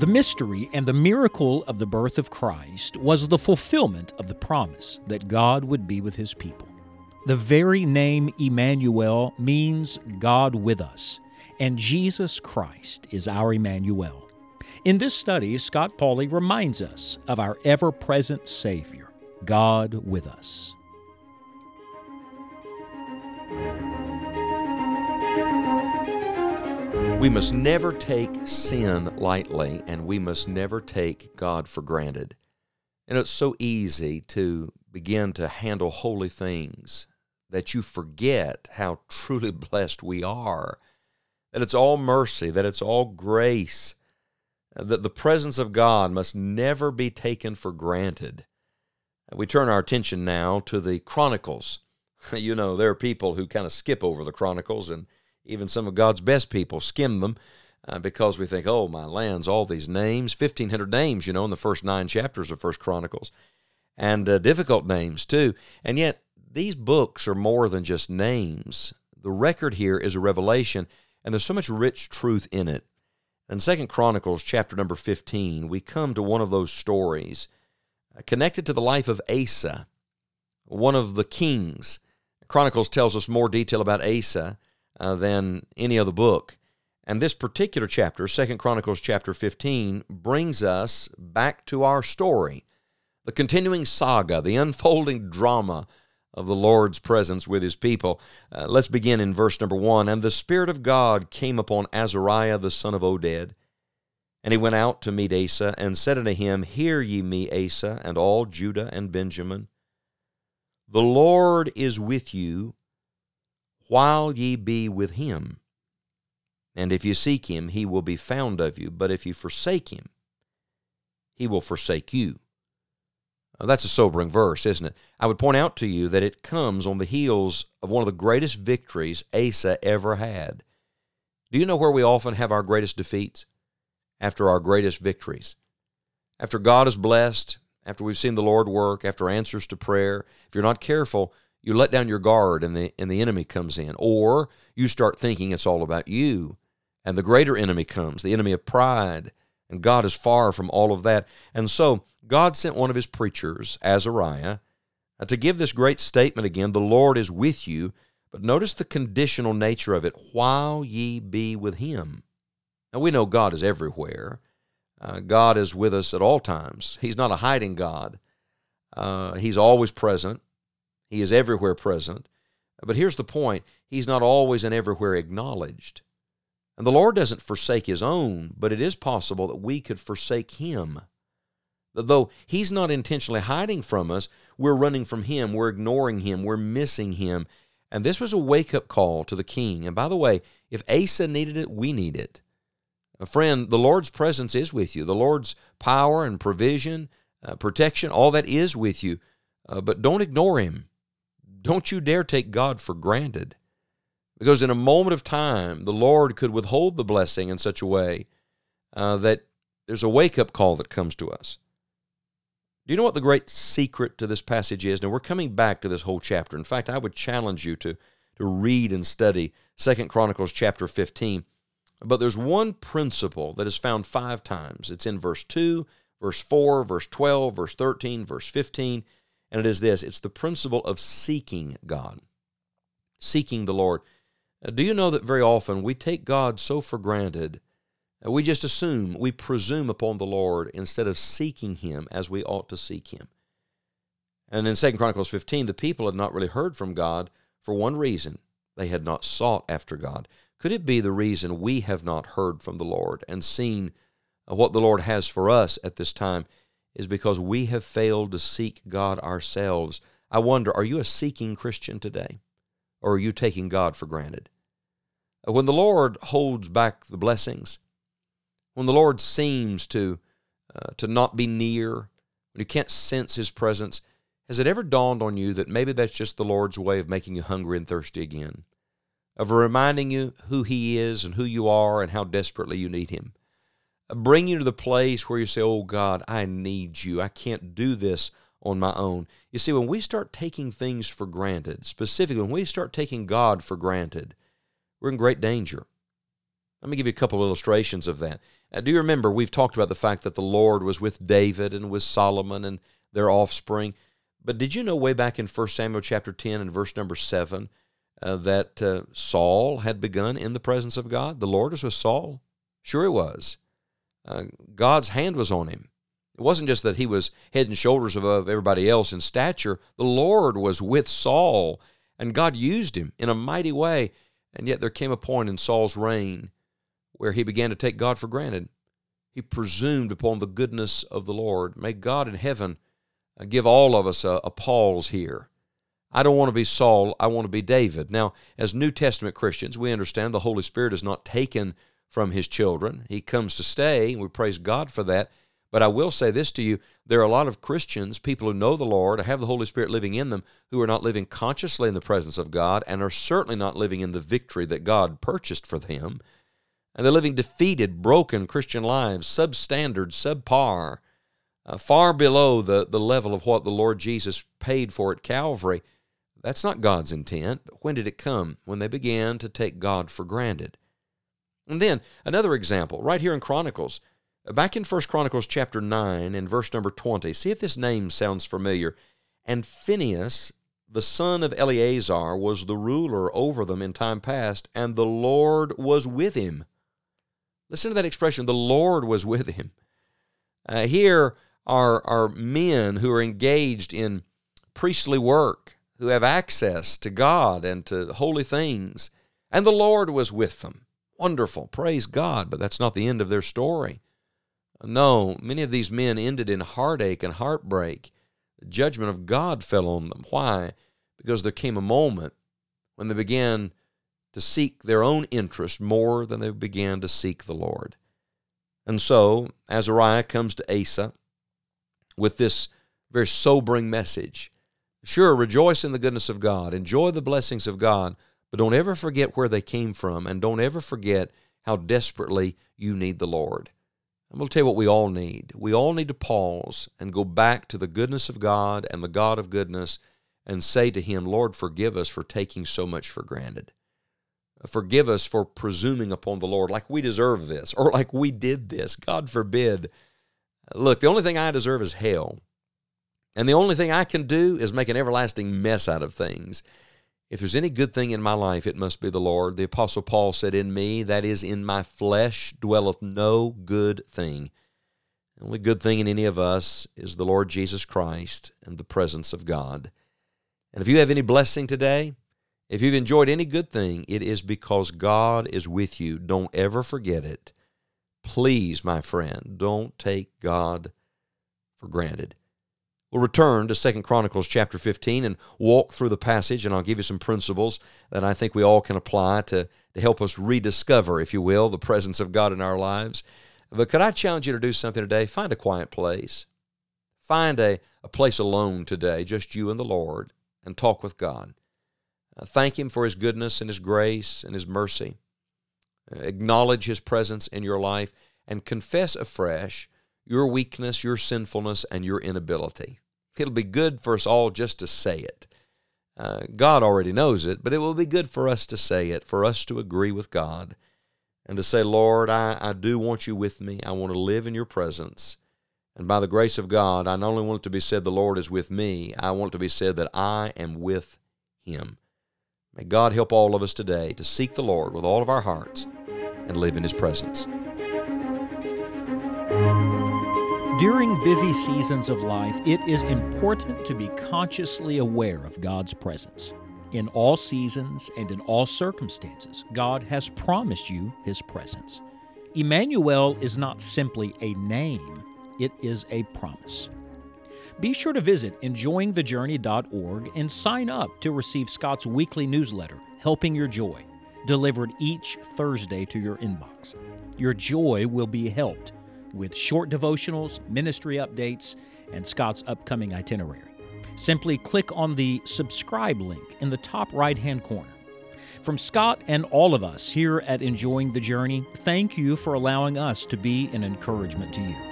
The mystery and the miracle of the birth of Christ was the fulfillment of the promise that God would be with his people. The very name Emmanuel means God with us, and Jesus Christ is our Emmanuel. In this study, Scott Pauley reminds us of our ever present Savior, God with us. We must never take sin lightly, and we must never take God for granted. And it's so easy to begin to handle holy things that you forget how truly blessed we are, that it's all mercy, that it's all grace, that the presence of God must never be taken for granted. We turn our attention now to the Chronicles. You know, there are people who kind of skip over the Chronicles and even some of God's best people skim them uh, because we think, oh, my lands, all these names, 1,500 names, you know, in the first nine chapters of First Chronicles, and uh, difficult names too. And yet, these books are more than just names. The record here is a revelation, and there's so much rich truth in it. In Second Chronicles, chapter number 15, we come to one of those stories uh, connected to the life of Asa, one of the kings. Chronicles tells us more detail about Asa uh, than any other book. And this particular chapter, Second Chronicles chapter 15, brings us back to our story, the continuing saga, the unfolding drama of the Lord's presence with his people. Uh, let's begin in verse number 1. And the Spirit of God came upon Azariah the son of Oded. And he went out to meet Asa, and said unto him, Hear ye me, Asa, and all Judah and Benjamin. The Lord is with you while ye be with him. And if you seek him, he will be found of you. But if you forsake him, he will forsake you. Now, that's a sobering verse, isn't it? I would point out to you that it comes on the heels of one of the greatest victories Asa ever had. Do you know where we often have our greatest defeats? After our greatest victories. After God is blessed, after we've seen the Lord work, after answers to prayer, if you're not careful, you let down your guard and the and the enemy comes in. Or you start thinking it's all about you and the greater enemy comes the enemy of pride and God is far from all of that. And so God sent one of his preachers Azariah uh, to give this great statement again the Lord is with you. But notice the conditional nature of it while ye be with him. Now we know God is everywhere. Uh, God is with us at all times. He's not a hiding God. Uh, he's always present he is everywhere present. But here's the point He's not always and everywhere acknowledged. And the Lord doesn't forsake His own, but it is possible that we could forsake Him. Though He's not intentionally hiding from us, we're running from Him, we're ignoring Him, we're missing Him. And this was a wake up call to the king. And by the way, if Asa needed it, we need it. A friend, the Lord's presence is with you. The Lord's power and provision, uh, protection, all that is with you. Uh, but don't ignore Him. Don't you dare take God for granted. Because in a moment of time, the Lord could withhold the blessing in such a way uh, that there's a wake up call that comes to us. Do you know what the great secret to this passage is? Now, we're coming back to this whole chapter. In fact, I would challenge you to, to read and study Second Chronicles chapter 15. But there's one principle that is found five times. It's in verse 2, verse 4, verse 12, verse 13, verse 15, and it is this it's the principle of seeking God, seeking the Lord. Uh, do you know that very often we take God so for granted, uh, we just assume, we presume upon the Lord instead of seeking Him as we ought to seek Him? And in 2 Chronicles 15, the people had not really heard from God for one reason they had not sought after God. Could it be the reason we have not heard from the Lord and seen uh, what the Lord has for us at this time? Is because we have failed to seek God ourselves. I wonder, are you a seeking Christian today? Or are you taking God for granted? Uh, when the Lord holds back the blessings, when the Lord seems to, uh, to not be near, when you can't sense His presence, has it ever dawned on you that maybe that's just the Lord's way of making you hungry and thirsty again? Of reminding you who He is and who you are and how desperately you need Him? Bring you to the place where you say, Oh God, I need you. I can't do this on my own. You see, when we start taking things for granted, specifically when we start taking God for granted, we're in great danger. Let me give you a couple of illustrations of that. Uh, do you remember we've talked about the fact that the Lord was with David and with Solomon and their offspring? But did you know way back in 1 Samuel chapter 10 and verse number 7 uh, that uh, Saul had begun in the presence of God? The Lord was with Saul. Sure, it was. Uh, God's hand was on him. It wasn't just that he was head and shoulders above everybody else in stature. The Lord was with Saul, and God used him in a mighty way. And yet there came a point in Saul's reign where he began to take God for granted. He presumed upon the goodness of the Lord. May God in heaven uh, give all of us a, a pause here. I don't want to be Saul, I want to be David. Now, as New Testament Christians, we understand the Holy Spirit is not taken from his children. He comes to stay, and we praise God for that. But I will say this to you there are a lot of Christians, people who know the Lord, have the Holy Spirit living in them, who are not living consciously in the presence of God and are certainly not living in the victory that God purchased for them. And they're living defeated, broken Christian lives, substandard, subpar, uh, far below the, the level of what the Lord Jesus paid for at Calvary. That's not God's intent. But when did it come? When they began to take God for granted. And then another example, right here in Chronicles, back in First Chronicles chapter 9 and verse number 20. See if this name sounds familiar. And Phinehas, the son of Eleazar, was the ruler over them in time past, and the Lord was with him. Listen to that expression the Lord was with him. Uh, here are, are men who are engaged in priestly work, who have access to God and to holy things, and the Lord was with them. Wonderful. Praise God. But that's not the end of their story. No, many of these men ended in heartache and heartbreak. The judgment of God fell on them. Why? Because there came a moment when they began to seek their own interest more than they began to seek the Lord. And so Azariah comes to Asa with this very sobering message. Sure, rejoice in the goodness of God, enjoy the blessings of God, but don't ever forget where they came from, and don't ever forget how desperately you need the Lord. I'm going to tell you what we all need. We all need to pause and go back to the goodness of God and the God of goodness and say to Him, Lord, forgive us for taking so much for granted. Forgive us for presuming upon the Lord like we deserve this or like we did this. God forbid. Look, the only thing I deserve is hell. And the only thing I can do is make an everlasting mess out of things. If there's any good thing in my life, it must be the Lord. The Apostle Paul said, In me, that is, in my flesh, dwelleth no good thing. The only good thing in any of us is the Lord Jesus Christ and the presence of God. And if you have any blessing today, if you've enjoyed any good thing, it is because God is with you. Don't ever forget it. Please, my friend, don't take God for granted. We'll return to Second Chronicles chapter 15 and walk through the passage, and I'll give you some principles that I think we all can apply to, to help us rediscover, if you will, the presence of God in our lives. But could I challenge you to do something today? Find a quiet place. Find a, a place alone today, just you and the Lord, and talk with God. Uh, thank Him for His goodness and His grace and His mercy. Uh, acknowledge His presence in your life and confess afresh your weakness, your sinfulness, and your inability. It'll be good for us all just to say it. Uh, God already knows it, but it will be good for us to say it, for us to agree with God, and to say, Lord, I, I do want you with me. I want to live in your presence. And by the grace of God, I not only want it to be said the Lord is with me, I want it to be said that I am with him. May God help all of us today to seek the Lord with all of our hearts and live in his presence. During busy seasons of life, it is important to be consciously aware of God's presence. In all seasons and in all circumstances, God has promised you His presence. Emmanuel is not simply a name, it is a promise. Be sure to visit enjoyingthejourney.org and sign up to receive Scott's weekly newsletter, Helping Your Joy, delivered each Thursday to your inbox. Your joy will be helped with short devotionals, ministry updates, and Scott's upcoming itinerary. Simply click on the subscribe link in the top right hand corner. From Scott and all of us here at Enjoying the Journey, thank you for allowing us to be an encouragement to you.